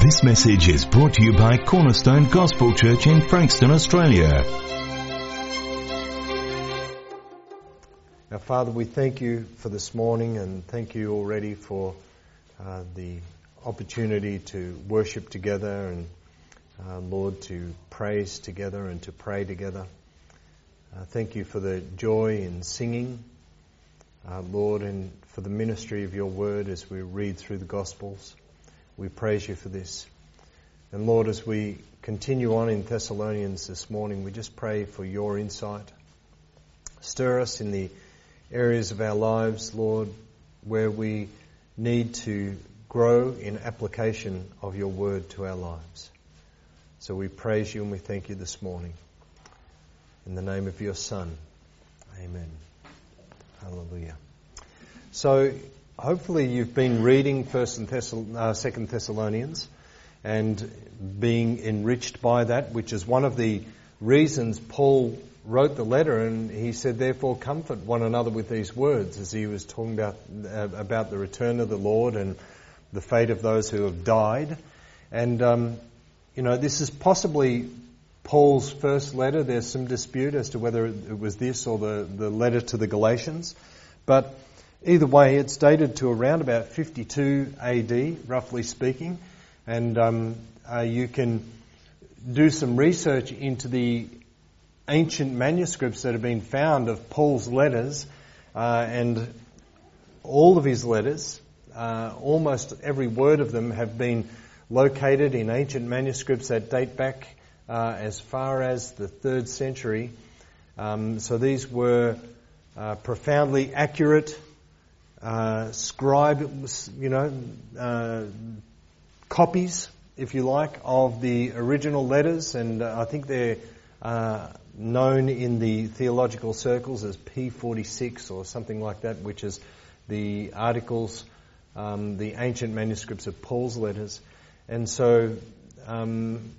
This message is brought to you by Cornerstone Gospel Church in Frankston, Australia. Now, Father, we thank you for this morning and thank you already for uh, the opportunity to worship together and, uh, Lord, to praise together and to pray together. Uh, thank you for the joy in singing, uh, Lord, and for the ministry of your word as we read through the Gospels. We praise you for this. And Lord, as we continue on in Thessalonians this morning, we just pray for your insight. Stir us in the areas of our lives, Lord, where we need to grow in application of your word to our lives. So we praise you and we thank you this morning. In the name of your Son. Amen. Hallelujah. So hopefully you've been reading First and Thessal- uh, Second Thessalonians and being enriched by that, which is one of the reasons Paul wrote the letter, and he said, "Therefore, comfort one another with these words," as he was talking about uh, about the return of the Lord and the fate of those who have died. And um, you know, this is possibly Paul's first letter. There's some dispute as to whether it was this or the, the letter to the Galatians, but Either way, it's dated to around about 52 AD, roughly speaking, and um, uh, you can do some research into the ancient manuscripts that have been found of Paul's letters, uh, and all of his letters, uh, almost every word of them, have been located in ancient manuscripts that date back uh, as far as the third century. Um, so these were uh, profoundly accurate uh, scribe, you know, uh, copies, if you like, of the original letters, and uh, I think they're uh, known in the theological circles as P46 or something like that, which is the articles, um, the ancient manuscripts of Paul's letters. And so, um,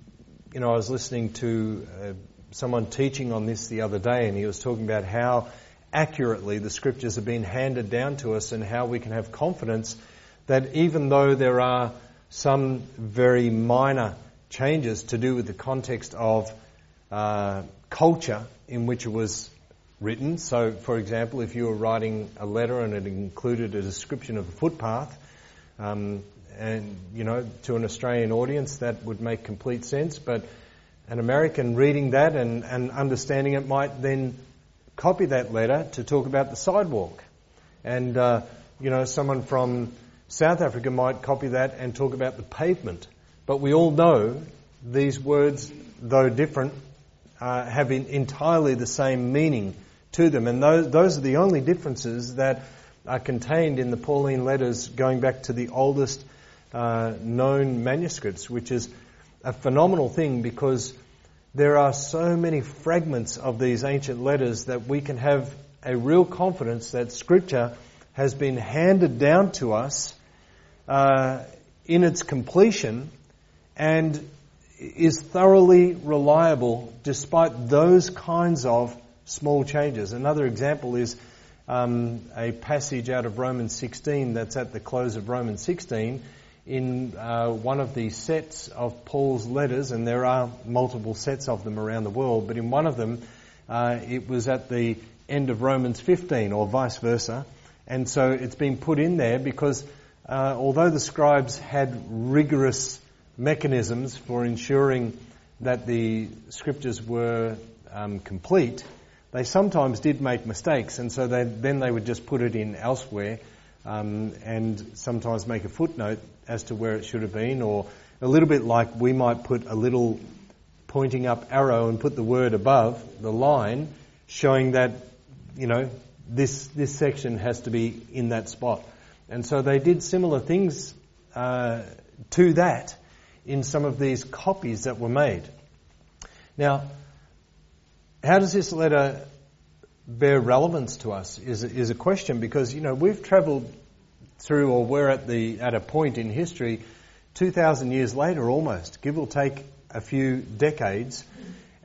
you know, I was listening to uh, someone teaching on this the other day, and he was talking about how accurately the scriptures have been handed down to us and how we can have confidence that even though there are some very minor changes to do with the context of uh, culture in which it was written. So, for example, if you were writing a letter and it included a description of a footpath, um, and you know, to an Australian audience, that would make complete sense. But an American reading that and, and understanding it might then copy that letter to talk about the sidewalk. And, uh, you know, someone from South Africa might copy that and talk about the pavement. But we all know these words, though different, uh, have entirely the same meaning to them. And those, those are the only differences that are contained in the Pauline letters going back to the oldest uh, known manuscripts, which is a phenomenal thing because there are so many fragments of these ancient letters that we can have a real confidence that Scripture has been handed down to us uh, in its completion and is thoroughly reliable despite those kinds of small changes. Another example is um, a passage out of Romans 16 that's at the close of Romans 16 in uh, one of the sets of Paul's letters, and there are multiple sets of them around the world, but in one of them, uh, it was at the end of Romans 15, or vice versa. And so it's been put in there because uh, although the scribes had rigorous mechanisms for ensuring that the scriptures were um, complete, they sometimes did make mistakes, and so they, then they would just put it in elsewhere um, and sometimes make a footnote as to where it should have been, or a little bit like we might put a little pointing up arrow and put the word above the line, showing that, you know, this, this section has to be in that spot. And so they did similar things uh, to that in some of these copies that were made. Now, how does this letter bear relevance to us is, is a question because, you know, we've travelled through, or we're at, the, at a point in history 2,000 years later almost, give or take a few decades.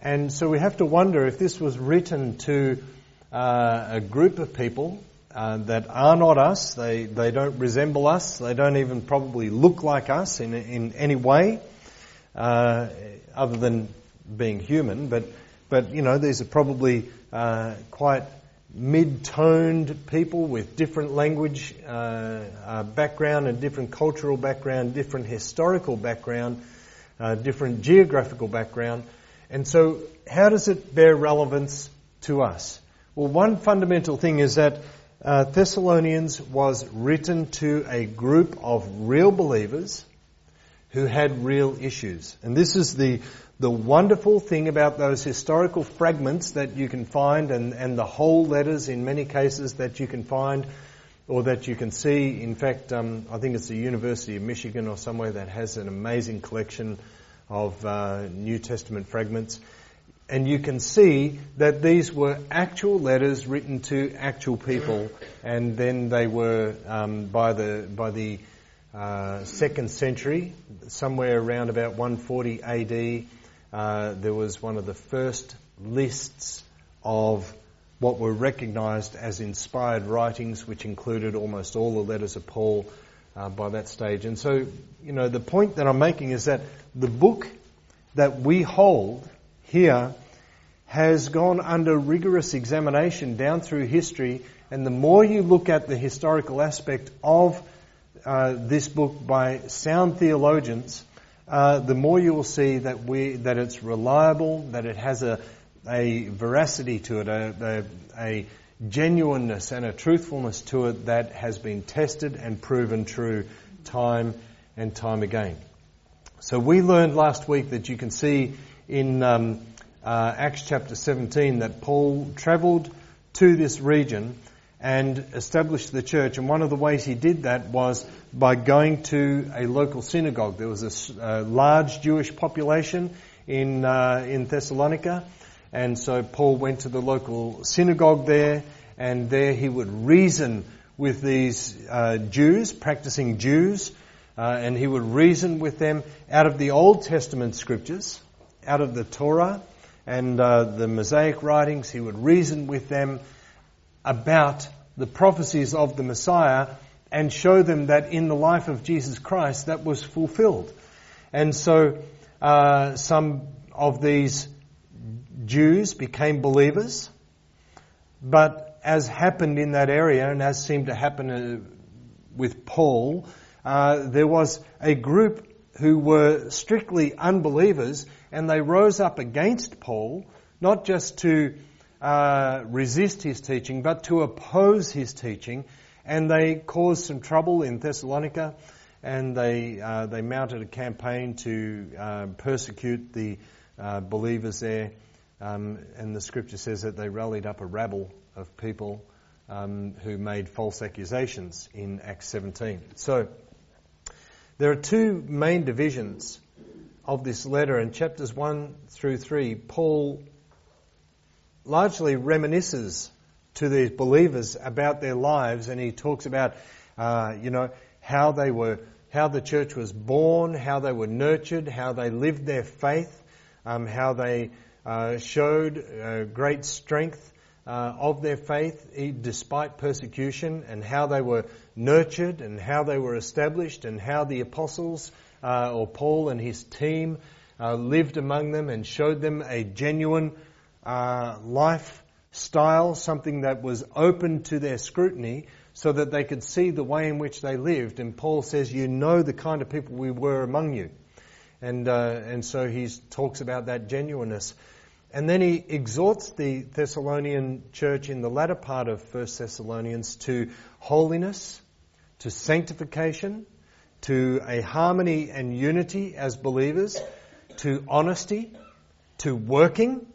And so we have to wonder if this was written to uh, a group of people, uh, that are not us. They, they don't resemble us. They don't even probably look like us in, in any way, uh, other than being human. But, but, you know, these are probably uh, quite mid-toned people with different language uh, uh, background and different cultural background, different historical background, uh, different geographical background. And so how does it bear relevance to us? Well, one fundamental thing is that uh, Thessalonians was written to a group of real believers who had real issues. And this is the the wonderful thing about those historical fragments that you can find and, and the whole letters in many cases that you can find or that you can see. In fact, um, I think it's the University of Michigan or somewhere that has an amazing collection of uh, New Testament fragments. And you can see that these were actual letters written to actual people, and then they were um, by the by the uh, second century, somewhere around about 140 AD uh, there was one of the first lists of what were recognized as inspired writings, which included almost all the letters of Paul uh, by that stage. And so, you know, the point that I'm making is that the book that we hold here has gone under rigorous examination down through history, and the more you look at the historical aspect of uh, this book by sound theologians, uh, the more you will see that we that it's reliable, that it has a a veracity to it, a, a, a genuineness and a truthfulness to it that has been tested and proven true time and time again. So we learned last week that you can see in um, uh, Acts chapter 17 that Paul travelled to this region and established the church. And one of the ways he did that was by going to a local synagogue. There was a, a large Jewish population in uh, in Thessalonica, and so Paul went to the local synagogue there, and there he would reason with these uh, Jews, practicing Jews, uh, and he would reason with them out of the Old Testament scriptures, out of the Torah and uh, the Mosaic writings. He would reason with them about the prophecies of the Messiah and show them that in the life of Jesus Christ that was fulfilled. And so uh, some of these Jews became believers, but as happened in that area and as seemed to happen uh, with Paul, uh, there was a group who were strictly unbelievers and they rose up against Paul, not just to uh, resist his teaching, but to oppose his teaching. And they caused some trouble in Thessalonica, and they uh, they mounted a campaign to uh, persecute the uh, believers there. Um, and the scripture says that they rallied up a rabble of people um, who made false accusations in Acts 17. So there are two main divisions of this letter. In chapters 1 through 3, Paul largely reminisces to these believers about their lives, and he talks about, uh, you know, how they were, how the church was born, how they were nurtured, how they lived their faith, um, how they uh, showed uh, great strength uh, of their faith despite persecution, and how they were nurtured, and how they were established, and how the apostles uh, or Paul and his team uh, lived among them and showed them a genuine uh, lifestyle, something that was open to their scrutiny so that they could see the way in which they lived. And Paul says, You know the kind of people we were among you. And, uh, and so he talks about that genuineness. And then he exhorts the Thessalonian church in the latter part of 1 Thessalonians to holiness, to sanctification, to a harmony and unity as believers, to honesty, to working,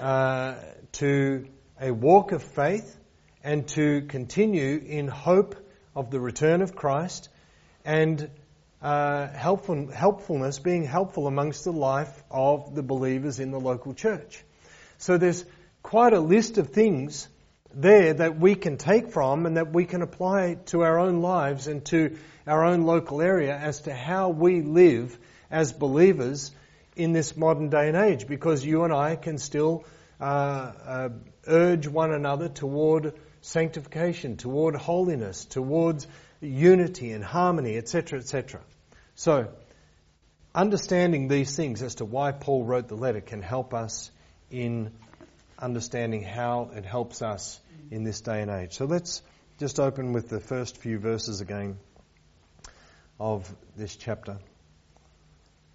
uh, to a walk of faith and to continue in hope of the return of Christ and uh, helpful, helpfulness, being helpful amongst the life of the believers in the local church. So there's quite a list of things there that we can take from and that we can apply to our own lives and to our own local area as to how we live as believers in this modern day and age because you and I can still uh, uh, urge one another toward sanctification, toward holiness, towards unity and harmony, etc., etc. So, understanding these things as to why Paul wrote the letter can help us in understanding how it helps us in this day and age. So let's just open with the first few verses again of this chapter.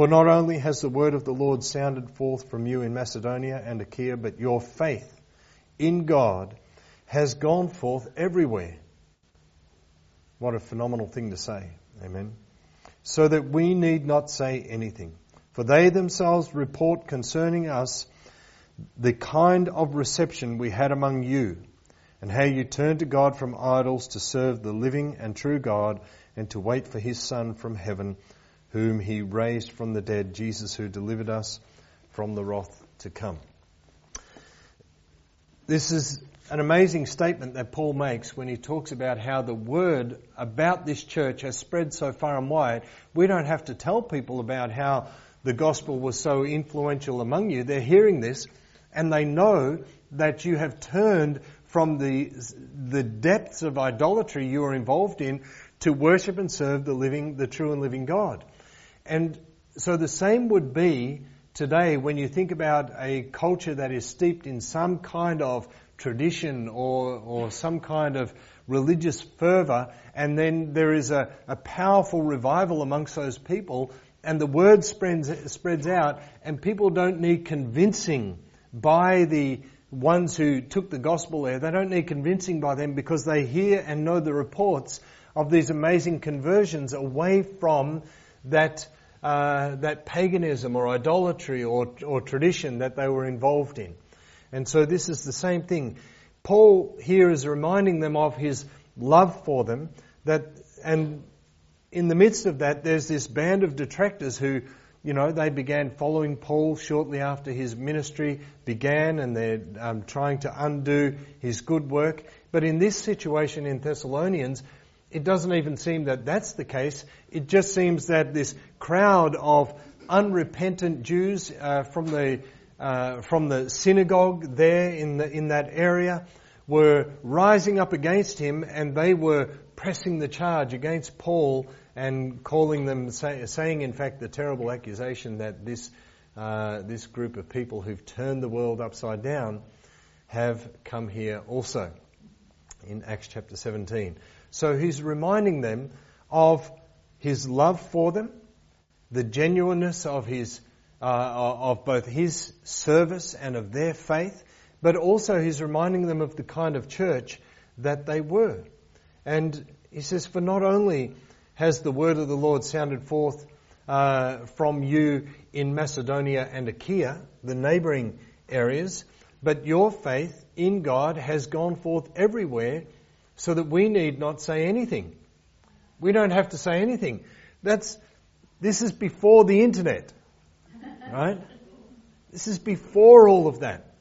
For not only has the word of the Lord sounded forth from you in Macedonia and Achaia, but your faith in God has gone forth everywhere. What a phenomenal thing to say. Amen. So that we need not say anything. For they themselves report concerning us the kind of reception we had among you, and how you turned to God from idols to serve the living and true God, and to wait for his Son from heaven, whom he raised from the dead, Jesus who delivered us from the wrath to come. This is an amazing statement that Paul makes when he talks about how the word about this church has spread so far and wide. We don't have to tell people about how the gospel was so influential among you. They're hearing this and they know that you have turned from the, the depths of idolatry you are involved in to worship and serve the living, the true and living God. And so the same would be today when you think about a culture that is steeped in some kind of tradition or, or some kind of religious fervor, and then there is a, a powerful revival amongst those people, and the word spreads, spreads out, and people don't need convincing by the ones who took the gospel there. They don't need convincing by them because they hear and know the reports of these amazing conversions away from that uh, that paganism or idolatry or, or tradition that they were involved in. And so this is the same thing. Paul here is reminding them of his love for them that, and in the midst of that, there's this band of detractors who, you know, they began following Paul shortly after his ministry began and they're um, trying to undo his good work. But in this situation in Thessalonians, it doesn't even seem that that's the case. It just seems that this crowd of unrepentant Jews uh, from the uh, from the synagogue there in, the, in that area were rising up against him and they were pressing the charge against Paul and calling them, say, saying in fact the terrible accusation that this, uh, this group of people who've turned the world upside down have come here also in Acts chapter 17. So he's reminding them of his love for them, the genuineness of his uh, of both his service and of their faith, but also he's reminding them of the kind of church that they were. And he says, For not only has the word of the Lord sounded forth uh, from you in Macedonia and Achaia, the neighboring areas, but your faith in God has gone forth everywhere so that we need not say anything. We don't have to say anything. That's, this is before the internet. Right? This is before all of that.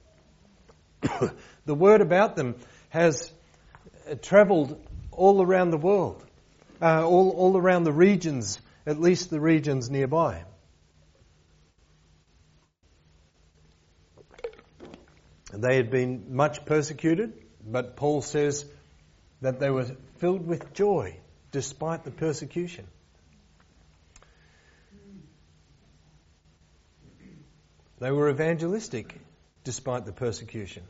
the word about them has uh, traveled all around the world, uh, all, all around the regions, at least the regions nearby. They had been much persecuted, but Paul says that they were filled with joy despite the persecution. They were evangelistic despite the persecution.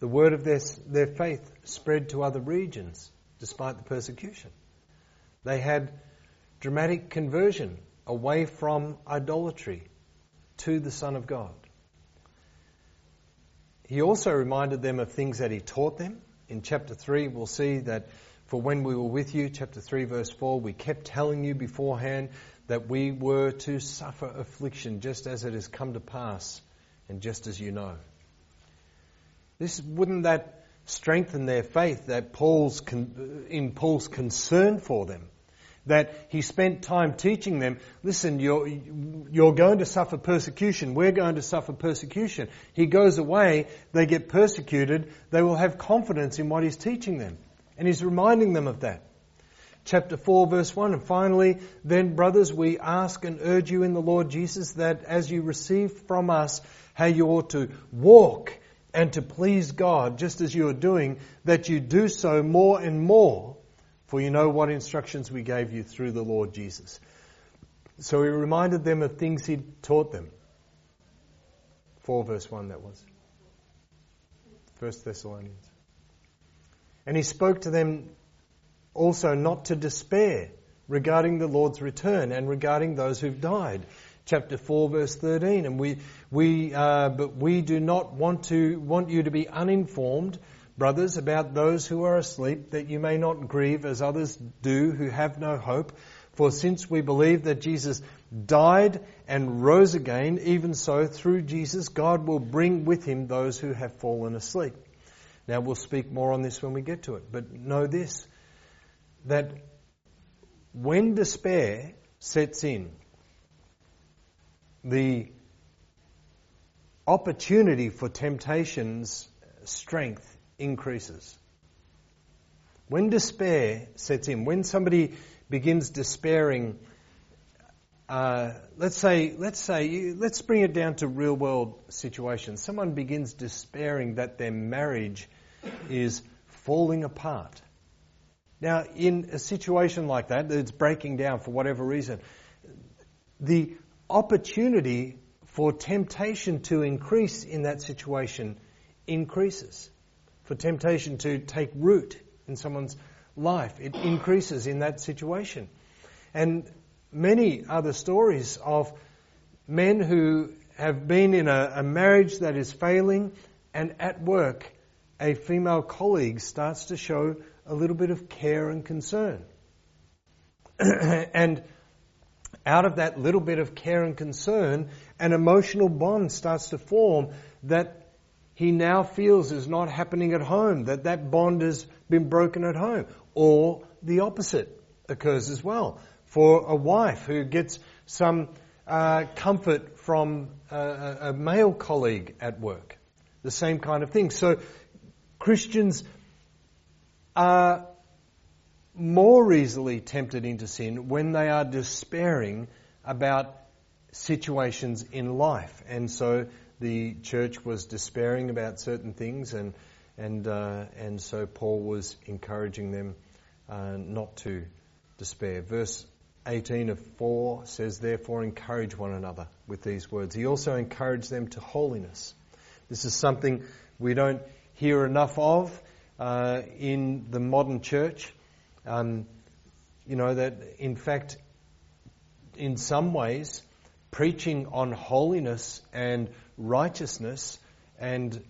The word of their, their faith spread to other regions despite the persecution. They had dramatic conversion away from idolatry to the Son of God. He also reminded them of things that he taught them. In chapter 3, we'll see that for when we were with you, chapter 3, verse 4, we kept telling you beforehand that we were to suffer affliction just as it has come to pass and just as you know. This wouldn't that strengthen their faith that Paul's in Paul's concern for them that he spent time teaching them, listen, you're, you're going to suffer persecution. We're going to suffer persecution. He goes away, they get persecuted, they will have confidence in what he's teaching them. And he's reminding them of that. Chapter 4 verse 1, and finally, then brothers, we ask and urge you in the Lord Jesus that as you receive from us how you ought to walk and to please God, just as you are doing, that you do so more and more for you know what instructions we gave you through the Lord Jesus. So he reminded them of things he'd taught them. 4 verse 1 that was. First Thessalonians. And he spoke to them also not to despair regarding the Lord's return and regarding those who've died. Chapter 4 verse 13. And we, we, uh, but we do not want to, want you to be uninformed brothers, about those who are asleep, that you may not grieve as others do who have no hope. For since we believe that Jesus died and rose again, even so, through Jesus, God will bring with him those who have fallen asleep. Now, we'll speak more on this when we get to it, but know this that when despair sets in, the opportunity for temptation's strength increases. When despair sets in, when somebody begins despairing, uh, let's say, let's say, let's bring it down to real world situations. Someone begins despairing that their marriage is falling apart. Now, in a situation like that, it's breaking down for whatever reason, the opportunity for temptation to increase in that situation increases for temptation to take root in someone's life. It increases in that situation. And many other stories of men who have been in a, a marriage that is failing and at work a female colleague starts to show a little bit of care and concern. and out of that little bit of care and concern, an emotional bond starts to form that he now feels is not happening at home, that that bond has been broken at home. Or the opposite occurs as well. For a wife who gets some uh, comfort from a, a male colleague at work. The same kind of thing. So Christians are more easily tempted into sin when they are despairing about situations in life. And so the church was despairing about certain things, and and uh, and so Paul was encouraging them uh, not to despair. Verse 18 of 4 says, Therefore, encourage one another with these words. He also encouraged them to holiness. This is something we don't hear enough of uh, in the modern church. Um, you know, that in fact, in some ways, preaching on holiness and righteousness and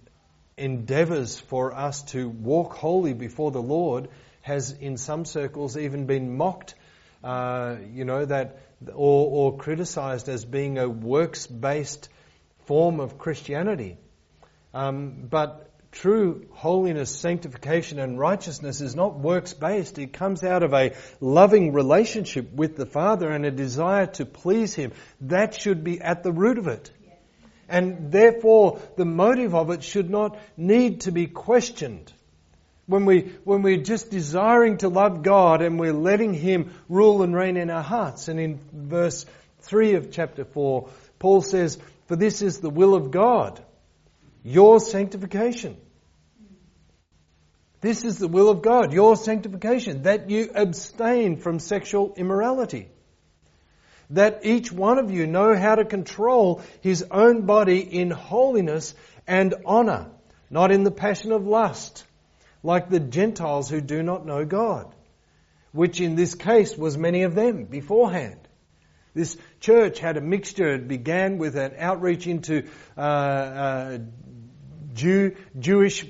endeavors for us to walk holy before the Lord has in some circles even been mocked, uh, you know, that, or, or criticized as being a works based form of Christianity. Um, but true holiness, sanctification, and righteousness is not works based. It comes out of a loving relationship with the Father and a desire to please Him. That should be at the root of it. And therefore, the motive of it should not need to be questioned. When, we, when we're just desiring to love God and we're letting Him rule and reign in our hearts. And in verse 3 of chapter 4, Paul says, For this is the will of God, your sanctification. This is the will of God, your sanctification, that you abstain from sexual immorality that each one of you know how to control his own body in holiness and honor, not in the passion of lust, like the Gentiles who do not know God, which in this case was many of them beforehand. This church had a mixture. It began with an outreach into uh, uh, Jew, Jewish,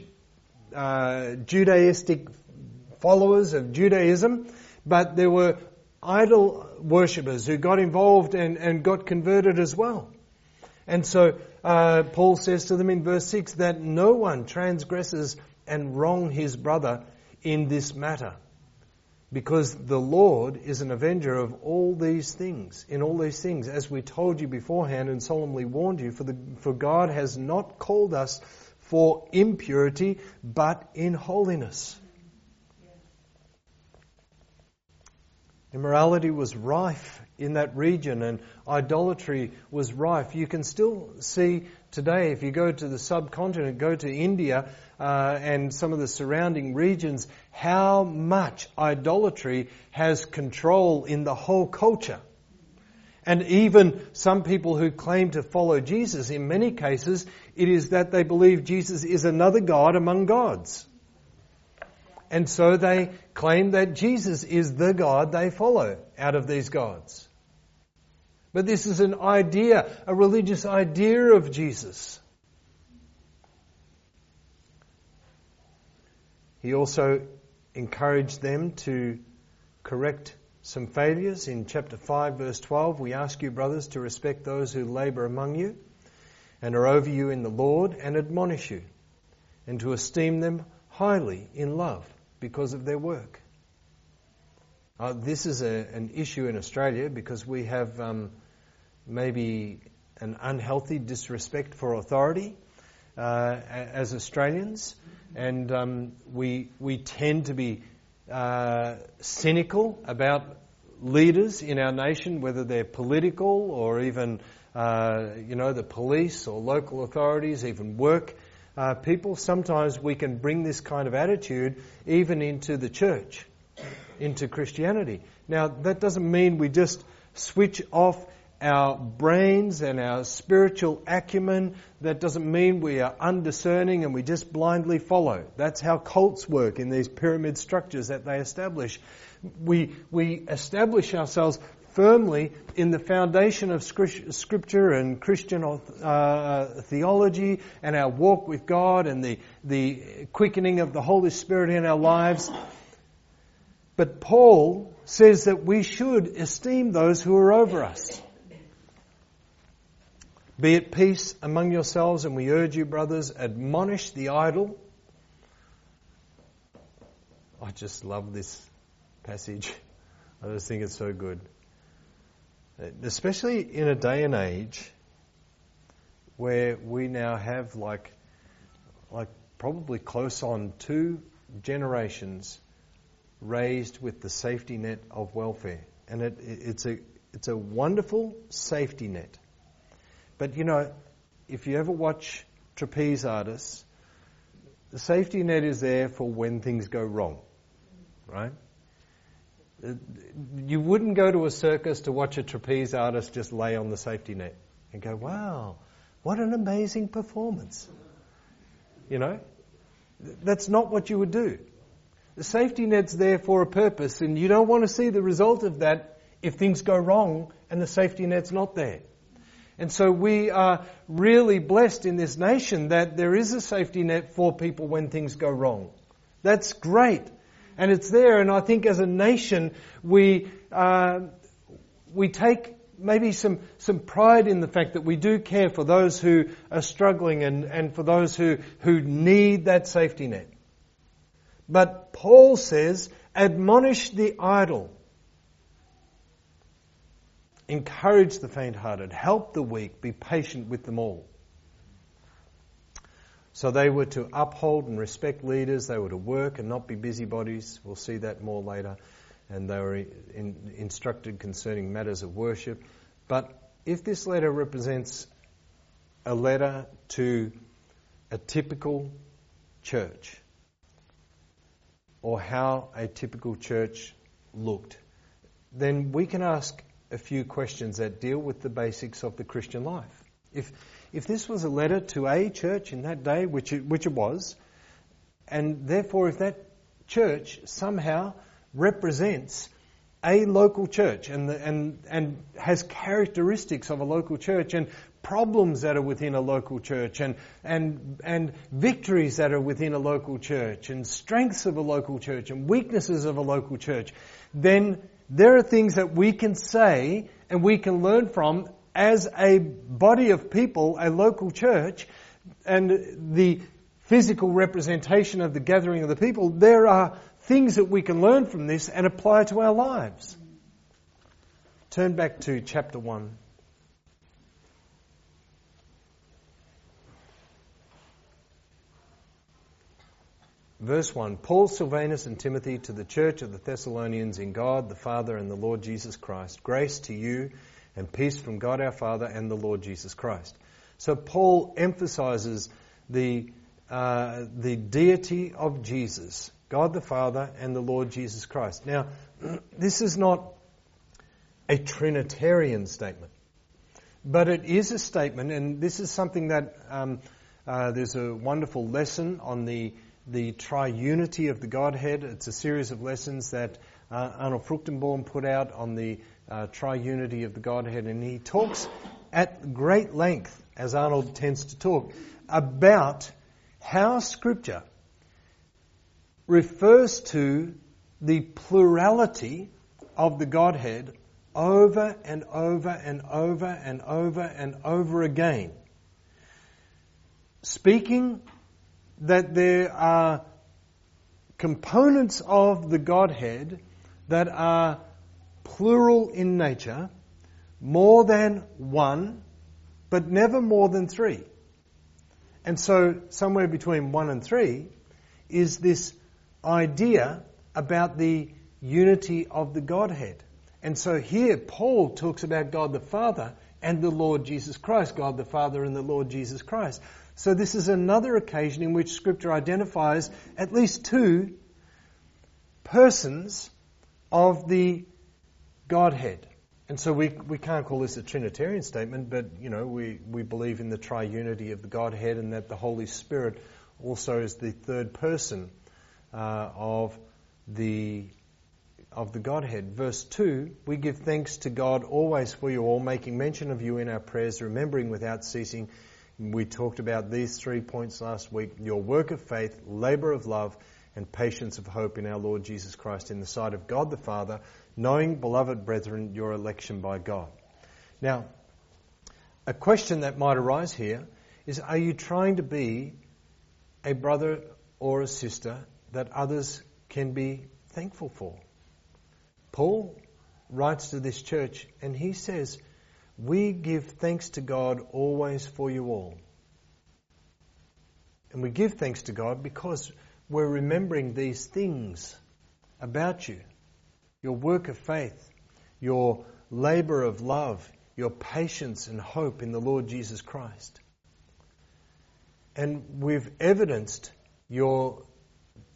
uh, Judaistic followers of Judaism, but there were idol worshippers who got involved and, and got converted as well. And so uh, Paul says to them in verse 6 that no one transgresses and wrong his brother in this matter. Because the Lord is an avenger of all these things, in all these things, as we told you beforehand and solemnly warned you, for, the, for God has not called us for impurity, but in holiness. Immorality was rife in that region and idolatry was rife. You can still see today, if you go to the subcontinent, go to India uh, and some of the surrounding regions, how much idolatry has control in the whole culture. And even some people who claim to follow Jesus, in many cases, it is that they believe Jesus is another God among gods. And so they claim that Jesus is the God they follow out of these gods. But this is an idea, a religious idea of Jesus. He also encouraged them to correct some failures. In chapter 5, verse 12, we ask you, brothers, to respect those who labour among you and are over you in the Lord and admonish you, and to esteem them highly in love because of their work. Uh, this is a, an issue in Australia because we have um, maybe an unhealthy disrespect for authority uh, as Australians, and um, we we tend to be uh, cynical about leaders in our nation, whether they're political or even uh, you know the police or local authorities, even work uh, people, sometimes we can bring this kind of attitude even into the church, into Christianity. Now, that doesn't mean we just switch off our brains and our spiritual acumen. That doesn't mean we are undiscerning and we just blindly follow. That's how cults work in these pyramid structures that they establish. We, we establish ourselves firmly in the foundation of Scripture and Christian uh, theology and our walk with God and the, the quickening of the Holy Spirit in our lives. But Paul says that we should esteem those who are over us. Be at peace among yourselves, and we urge you, brothers, admonish the idle. I just love this passage. I just think it's so good especially in a day and age where we now have like like probably close on two generations raised with the safety net of welfare. And it, it's a it's a wonderful safety net. But you know if you ever watch trapeze artists the safety net is there for when things go wrong right you wouldn't go to a circus to watch a trapeze artist just lay on the safety net and go, wow, what an amazing performance. You know? That's not what you would do. The safety net's there for a purpose, and you don't want to see the result of that if things go wrong and the safety net's not there. And so we are really blessed in this nation that there is a safety net for people when things go wrong. That's great. And it's there, and I think as a nation, we, uh, we take maybe some, some pride in the fact that we do care for those who are struggling and, and for those who, who need that safety net. But Paul says, admonish the idle. Encourage the faint hearted. Help the weak. Be patient with them all. So they were to uphold and respect leaders, they were to work and not be busybodies. We'll see that more later. And they were in, instructed concerning matters of worship. But if this letter represents a letter to a typical church, or how a typical church looked, then we can ask a few questions that deal with the basics of the Christian life. If, if this was a letter to a church in that day, which it, which it was, and therefore, if that church somehow represents a local church and, the, and, and has characteristics of a local church and problems that are within a local church and, and, and victories that are within a local church and strengths of a local church and weaknesses of a local church, then there are things that we can say and we can learn from as a body of people, a local church, and the physical representation of the gathering of the people, there are things that we can learn from this and apply to our lives. Turn back to chapter 1. Verse 1 Paul, Silvanus, and Timothy to the church of the Thessalonians in God the Father and the Lord Jesus Christ. Grace to you and peace from God our Father and the Lord Jesus Christ. So Paul emphasizes the, uh, the deity of Jesus, God the Father and the Lord Jesus Christ. Now, this is not a Trinitarian statement, but it is a statement, and this is something that um, uh, there's a wonderful lesson on the the triunity of the Godhead. It's a series of lessons that uh, Arnold Fruchtenbaum put out on the uh, triunity of the Godhead, and he talks at great length, as Arnold tends to talk, about how Scripture refers to the plurality of the Godhead over and over and over and over and over again. Speaking that there are components of the Godhead that are plural in nature, more than one, but never more than three. And so, somewhere between one and three is this idea about the unity of the Godhead. And so here, Paul talks about God the Father and the Lord Jesus Christ, God the Father and the Lord Jesus Christ. So this is another occasion in which Scripture identifies at least two persons of the Godhead. And so we, we can't call this a Trinitarian statement, but you know, we, we believe in the triunity of the Godhead and that the Holy Spirit also is the third person uh, of the of the Godhead. Verse 2, we give thanks to God always for you all, making mention of you in our prayers, remembering without ceasing we talked about these three points last week your work of faith, labor of love, and patience of hope in our Lord Jesus Christ in the sight of God the Father, knowing, beloved brethren, your election by God. Now, a question that might arise here is are you trying to be a brother or a sister that others can be thankful for? Paul writes to this church and he says, we give thanks to God always for you all. And we give thanks to God because we're remembering these things about you your work of faith, your labor of love, your patience and hope in the Lord Jesus Christ. And we've evidenced your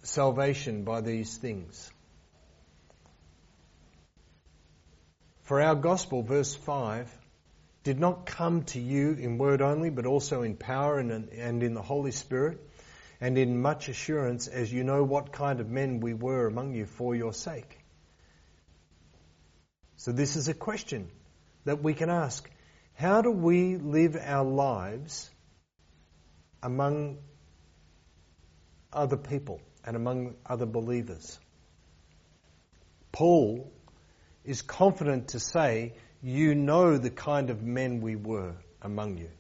salvation by these things. For our gospel, verse 5, did not come to you in word only, but also in power and, and in the Holy Spirit, and in much assurance, as you know what kind of men we were among you for your sake. So, this is a question that we can ask. How do we live our lives among other people and among other believers? Paul is confident to say you know the kind of men we were among you.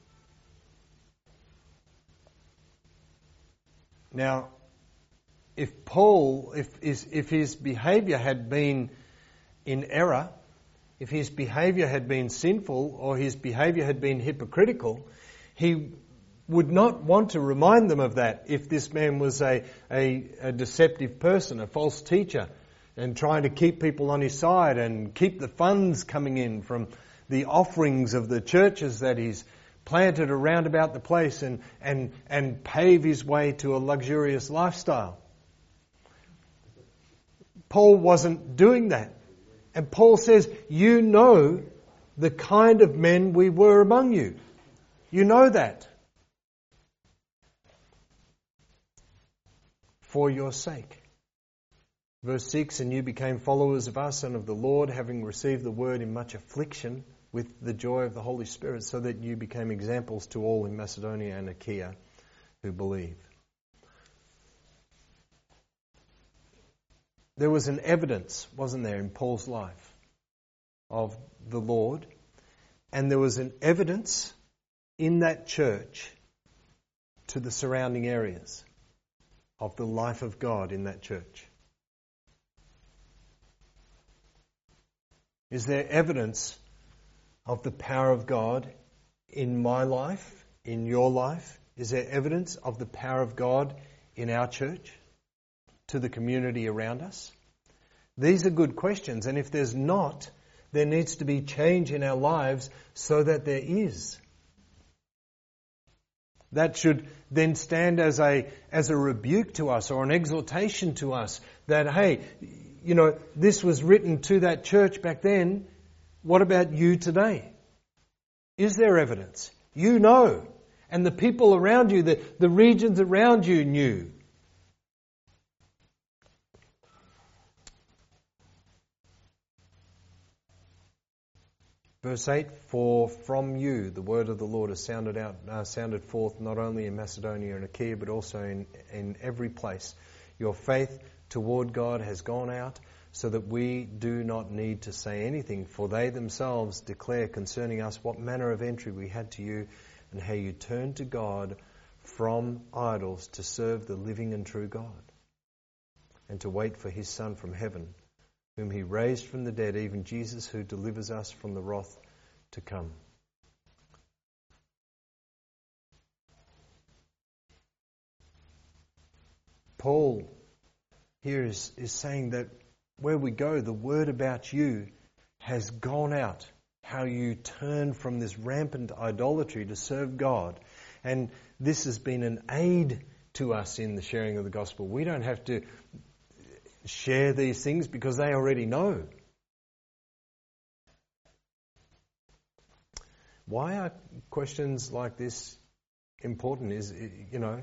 Now, if Paul, if, if his behavior had been in error, if his behavior had been sinful or his behavior had been hypocritical, he would not want to remind them of that if this man was a, a, a deceptive person, a false teacher, and trying to keep people on his side and keep the funds coming in from the offerings of the churches that he's planted around about the place and, and, and pave his way to a luxurious lifestyle. Paul wasn't doing that. And Paul says, You know the kind of men we were among you. You know that. for your sake. Verse 6 And you became followers of us and of the Lord, having received the word in much affliction with the joy of the Holy Spirit, so that you became examples to all in Macedonia and Achaia who believe. There was an evidence, wasn't there, in Paul's life of the Lord, and there was an evidence in that church to the surrounding areas of the life of God in that church. Is there evidence of the power of God in my life, in your life? Is there evidence of the power of God in our church, to the community around us? These are good questions, and if there's not, there needs to be change in our lives so that there is. That should then stand as a, as a rebuke to us or an exhortation to us that, hey, you know, this was written to that church back then. What about you today? Is there evidence? You know. And the people around you, the, the regions around you knew. Verse 8, for from you the word of the Lord has sounded out, uh, sounded forth not only in Macedonia and Achaia, but also in, in every place. Your faith toward God has gone out, so that we do not need to say anything, for they themselves declare concerning us what manner of entry we had to you, and how you turned to God from idols to serve the living and true God, and to wait for his Son from heaven whom he raised from the dead, even Jesus who delivers us from the wrath to come. Paul here is, is saying that where we go, the word about you has gone out. How you turn from this rampant idolatry to serve God. And this has been an aid to us in the sharing of the gospel. We don't have to share these things because they already know. Why are questions like this important? Is you know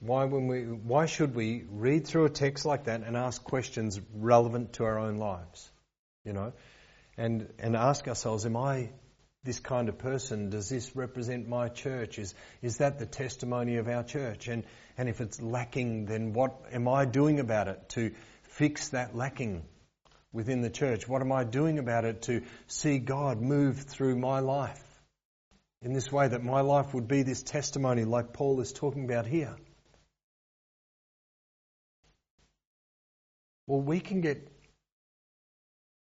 why when we why should we read through a text like that and ask questions relevant to our own lives? You know, and and ask ourselves, am I this kind of person? Does this represent my church? Is, is that the testimony of our church? And, and if it's lacking, then what am I doing about it to fix that lacking within the church? What am I doing about it to see God move through my life in this way that my life would be this testimony like Paul is talking about here? Well, we can get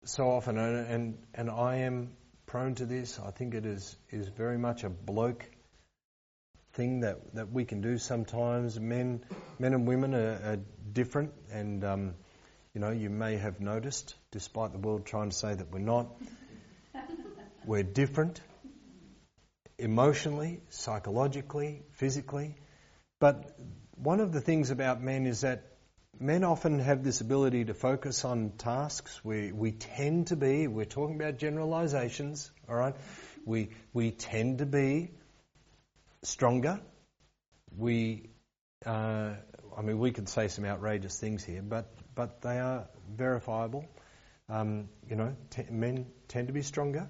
so often, and, and I am prone to this. I think it is, is very much a bloke thing that, that we can do sometimes. Men, men and women are, are different, and um, you know you may have noticed, despite the world trying to say that we're not, we're different emotionally, psychologically, physically. But one of the things about men is that men often have this ability to focus on tasks. We, we tend to be, we're talking about generalizations, all right? We, we tend to be stronger. We, uh, I mean, we could say some outrageous things here, but, but they are verifiable. Um, you know, t- men tend to be stronger.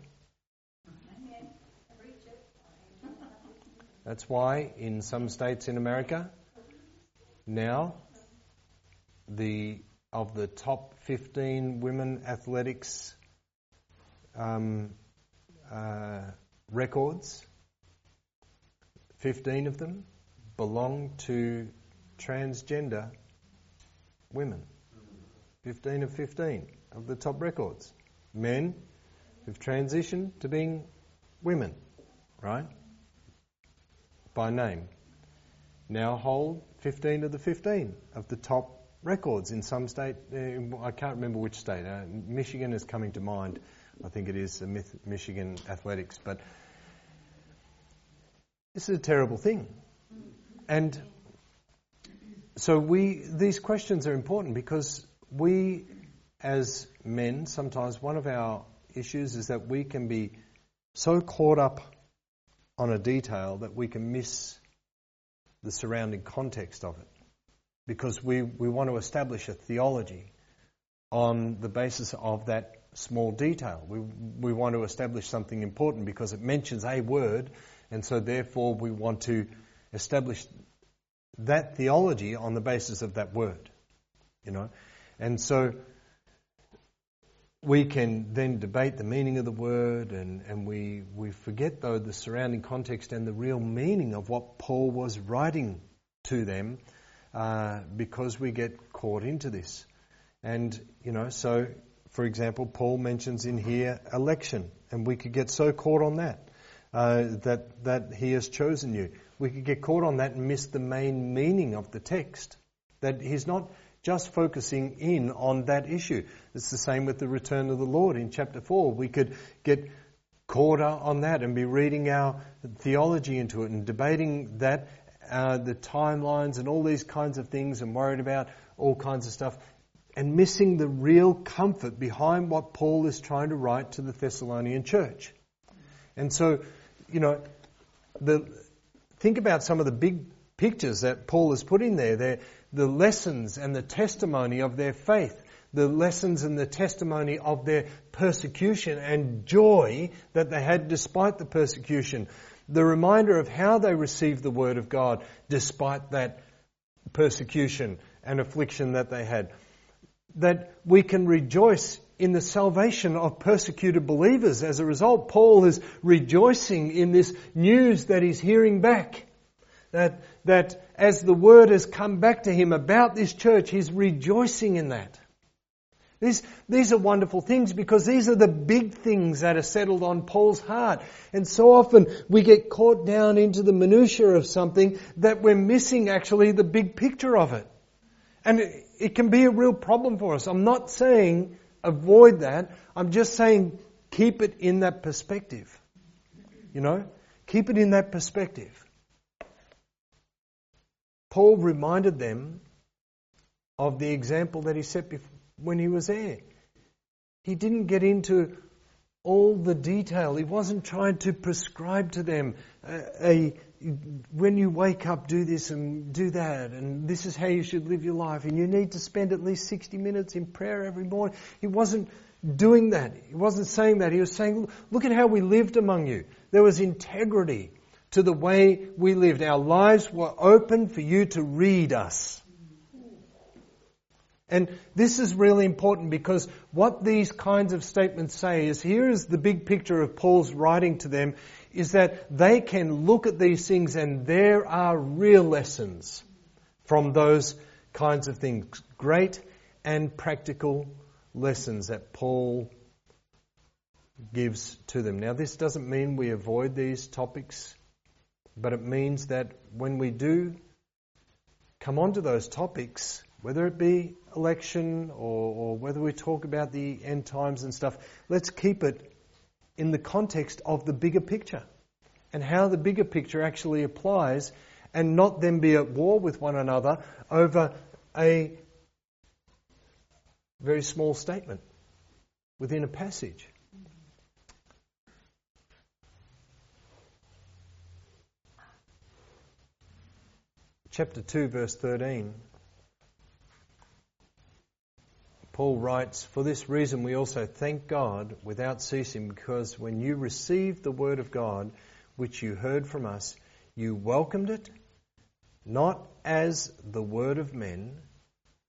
That's why in some states in America, now the of the top 15 women athletics um, uh, records, 15 of them belong to transgender women. 15 of 15 of the top records. Men who've transitioned to being women, right? By name. Now hold 15 of the 15 of the top records in some state. Uh, I can't remember which state. Uh, Michigan is coming to mind. I think it is Michigan athletics. But this is a terrible thing. And so we these questions are important because we as men sometimes one of our issues is that we can be so caught up on a detail that we can miss the surrounding context of it. Because we, we want to establish a theology on the basis of that small detail. We, we want to establish something important because it mentions a word, and so therefore we want to establish that theology on the basis of that word. You know? And so we can then debate the meaning of the word and, and we, we forget though the surrounding context and the real meaning of what Paul was writing to them uh, because we get caught into this. And, you know, so, for example, Paul mentions in here election, and we could get so caught on that, uh, that, that he has chosen you. We could get caught on that and miss the main meaning of the text. That he's not just focusing in on that issue. It's the same with the return of the Lord in chapter 4. We could get caught on that and be reading our theology into it and debating that, uh, the timelines and all these kinds of things and worried about all kinds of stuff and missing the real comfort behind what Paul is trying to write to the Thessalonian church. And so, you know, the, think about some of the big pictures that Paul has put in there. They're the lessons and the testimony of their faith, the lessons and the testimony of their persecution and joy that they had despite the persecution, the reminder of how they received the word of God despite that persecution and affliction that they had that we can rejoice in the salvation of persecuted believers. As a result, Paul is rejoicing in this news that he's hearing back. That, that as the word has come back to him about this church, he's rejoicing in that. These, these are wonderful things because these are the big things that are settled on Paul's heart. And so often we get caught down into the minutiae of something that we're missing actually the big picture of it. And it, it can be a real problem for us. I'm not saying avoid that. I'm just saying keep it in that perspective. You know? Keep it in that perspective. Paul reminded them of the example that he set when he was there. He didn't get into all the detail. He wasn't trying to prescribe to them a, a when you wake up, do this and do that, and this is how you should live your life, and you need to spend at least 60 minutes in prayer every morning. He wasn't doing that. He wasn't saying that. He was saying, look at how we lived among you. There was integrity to the way we lived. Our lives were open for you to read us. And this is really important because what these kinds of statements say is here is the big picture of Paul's writing to them is that they can look at these things and there are real lessons from those kinds of things. Great and practical lessons that Paul gives to them. Now, this doesn't mean we avoid these topics, but it means that when we do come onto those topics, whether it be election or, or whether we talk about the end times and stuff, let's keep it in the context of the bigger picture and how the bigger picture actually applies and not then be at war with one another over a very small statement within a passage. Chapter 2, verse 13. Paul writes, For this reason we also thank God without ceasing, because when you received the word of God, which you heard from us, you welcomed it, not as the word of men,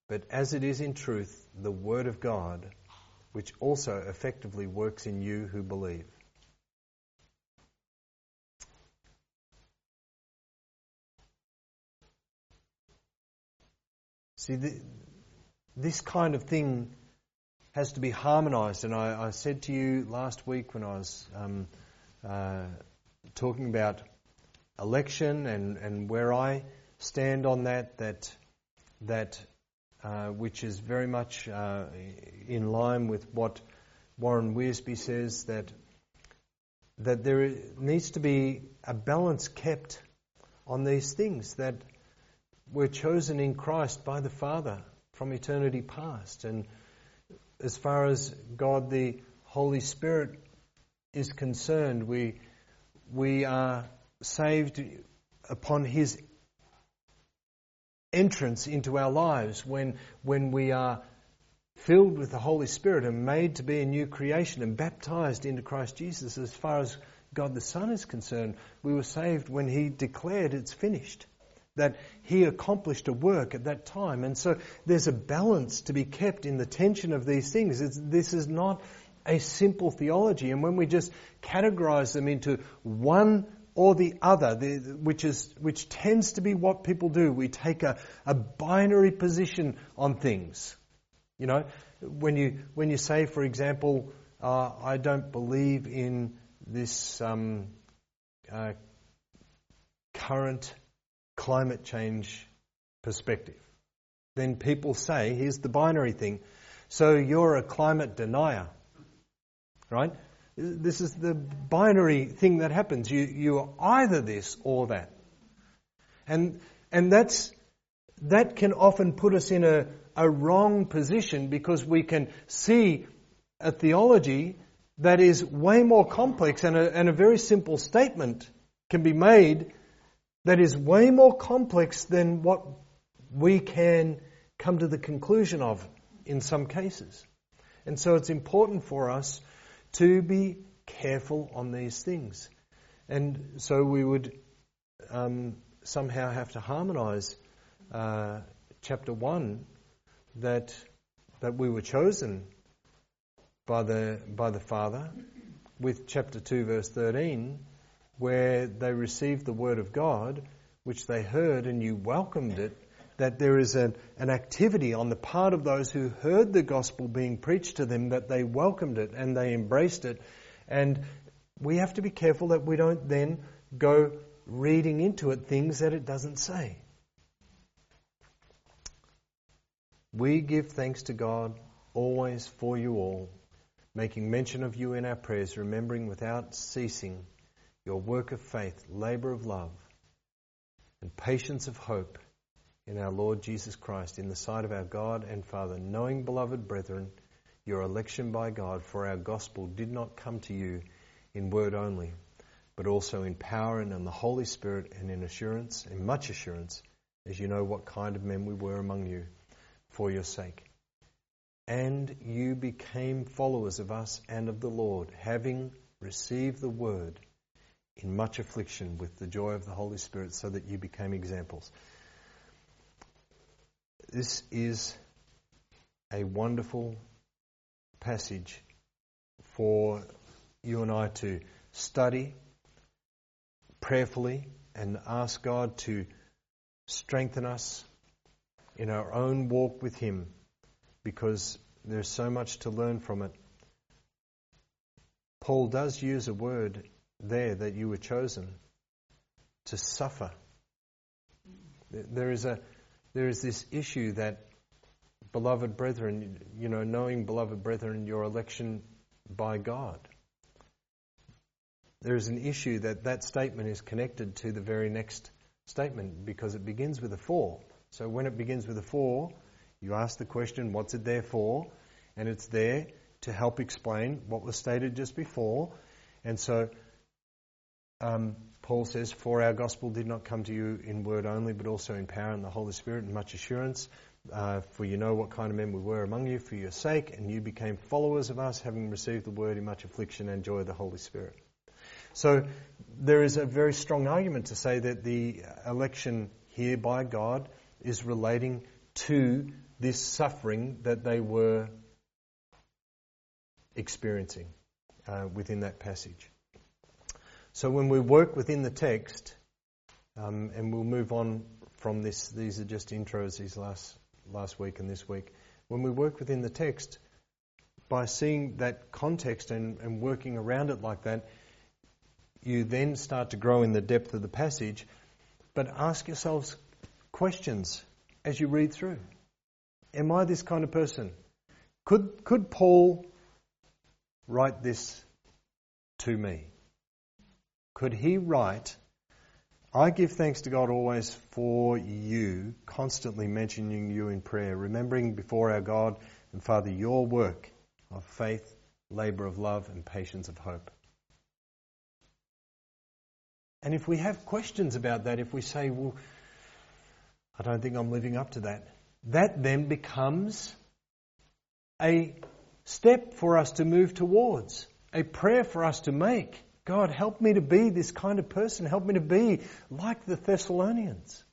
but as it is in truth the word of God, which also effectively works in you who believe. See, the, this kind of thing has to be harmonized. And I, I said to you last week when I was um, uh, talking about election and, and where I stand on that, that, that uh, which is very much uh, in line with what Warren Wiersbe says, that, that there needs to be a balance kept on these things, that we're chosen in Christ by the Father from eternity past. And as far as God the Holy Spirit is concerned, we, we are saved upon His entrance into our lives when, when we are filled with the Holy Spirit and made to be a new creation and baptized into Christ Jesus. As far as God the Son is concerned, we were saved when He declared it's finished. That He accomplished a work at that time. And so there's a balance to be kept in the tension of these things. It's, this is not a simple theology. And when we just categorize them into one or the other, which is which tends to be what people do. We take a, a binary position on things. You know, when you when you say, for example, uh, I don't believe in this um, uh, current climate change perspective, then people say, here's the binary thing. So you're a climate denier, right? This is the binary thing that happens. You, you are either this or that. And, and that's, that can often put us in a, a wrong position because we can see a theology that is way more complex and a, and a very simple statement can be made that is way more complex than what we can come to the conclusion of in some cases. And so it's important for us to be careful on these things. And so we would um, somehow have to harmonize uh, chapter 1 that, that we were chosen by the, by the Father with chapter 2, verse 13, where they received the word of God, which they heard, and you welcomed it that there is an, an activity on the part of those who heard the gospel being preached to them that they welcomed it and they embraced it. And we have to be careful that we don't then go reading into it things that it doesn't say. We give thanks to God always for you all, making mention of you in our prayers, remembering without ceasing your work of faith, labor of love, and patience of hope in our Lord Jesus Christ in the sight of our God and Father, knowing, beloved brethren, your election by God, for our gospel did not come to you in word only, but also in power and in the Holy Spirit and in assurance, in much assurance, as you know what kind of men we were among you for your sake. And you became followers of us and of the Lord, having received the word in much affliction with the joy of the Holy Spirit, so that you became examples. This is a wonderful passage for you and I to study prayerfully and ask God to strengthen us in our own walk with Him because there's so much to learn from it. Paul does use a word there that you were chosen to suffer. There is a there is this issue that, beloved brethren, you know, knowing, beloved brethren, your election by God. There is an issue that that statement is connected to the very next statement because it begins with a for. So when it begins with a for, you ask the question, what's it there for? And it's there to help explain what was stated just before. And so um, Paul says, For our gospel did not come to you in word only, but also in power and the Holy Spirit and much assurance. Uh, for you know what kind of men we were among you for your sake, and you became followers of us, having received the word in much affliction and joy of the Holy Spirit. So there is a very strong argument to say that the election here by God is relating to this suffering that they were experiencing uh, within that passage. So when we work within the text, um, and we'll move on from this, these are just intros these last, last week and this week. When we work within the text, by seeing that context and, and working around it like that, you then start to grow in the depth of the passage. But ask yourselves questions as you read through. Am I this kind of person? Could, could Paul write this to me? Could he write, I give thanks to God always for you, constantly mentioning you in prayer, remembering before our God and Father your work of faith, labor of love, and patience of hope. And if we have questions about that, if we say, well, I don't think I'm living up to that. That then becomes a step for us to move towards, a prayer for us to make. God, help me to be this kind of person. Help me to be like the Thessalonians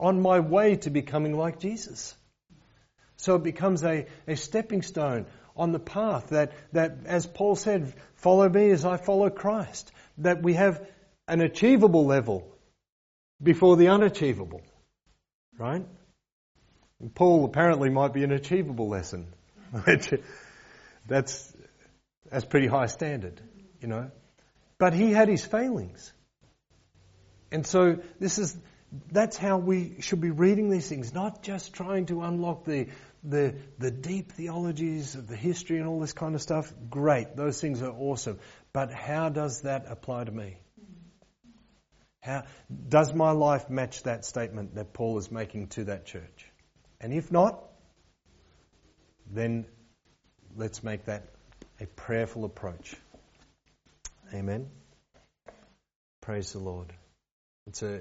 on my way to becoming like Jesus. So it becomes a, a stepping stone on the path that, that, as Paul said, follow me as I follow Christ. That we have an achievable level before the unachievable. Right? And Paul apparently might be an achievable lesson. that's, that's pretty high standard, you know. But he had his failings. And so this is, that's how we should be reading these things, not just trying to unlock the, the, the deep theologies of the history and all this kind of stuff. Great, those things are awesome. But how does that apply to me? How, does my life match that statement that Paul is making to that church? And if not, then let's make that a prayerful approach. Amen. Praise the Lord. It's a,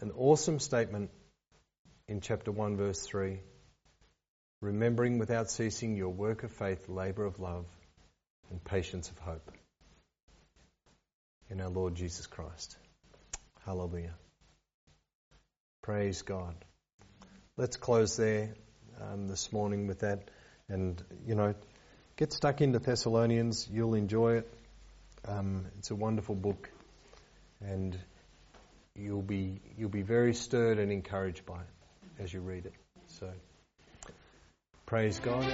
an awesome statement in chapter 1, verse 3. Remembering without ceasing your work of faith, labour of love, and patience of hope in our Lord Jesus Christ. Hallelujah. Praise God. Let's close there um, this morning with that. And, you know, get stuck into Thessalonians. You'll enjoy it. Um, it's a wonderful book. And you'll be, you'll be very stirred and encouraged by it as you read it. So, praise God.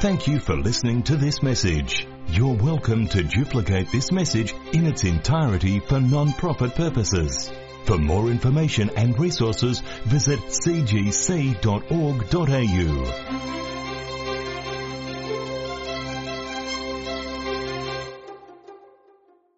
Thank you for listening to this message. You're welcome to duplicate this message in its entirety for non-profit purposes. For more information and resources, visit cgc.org.au.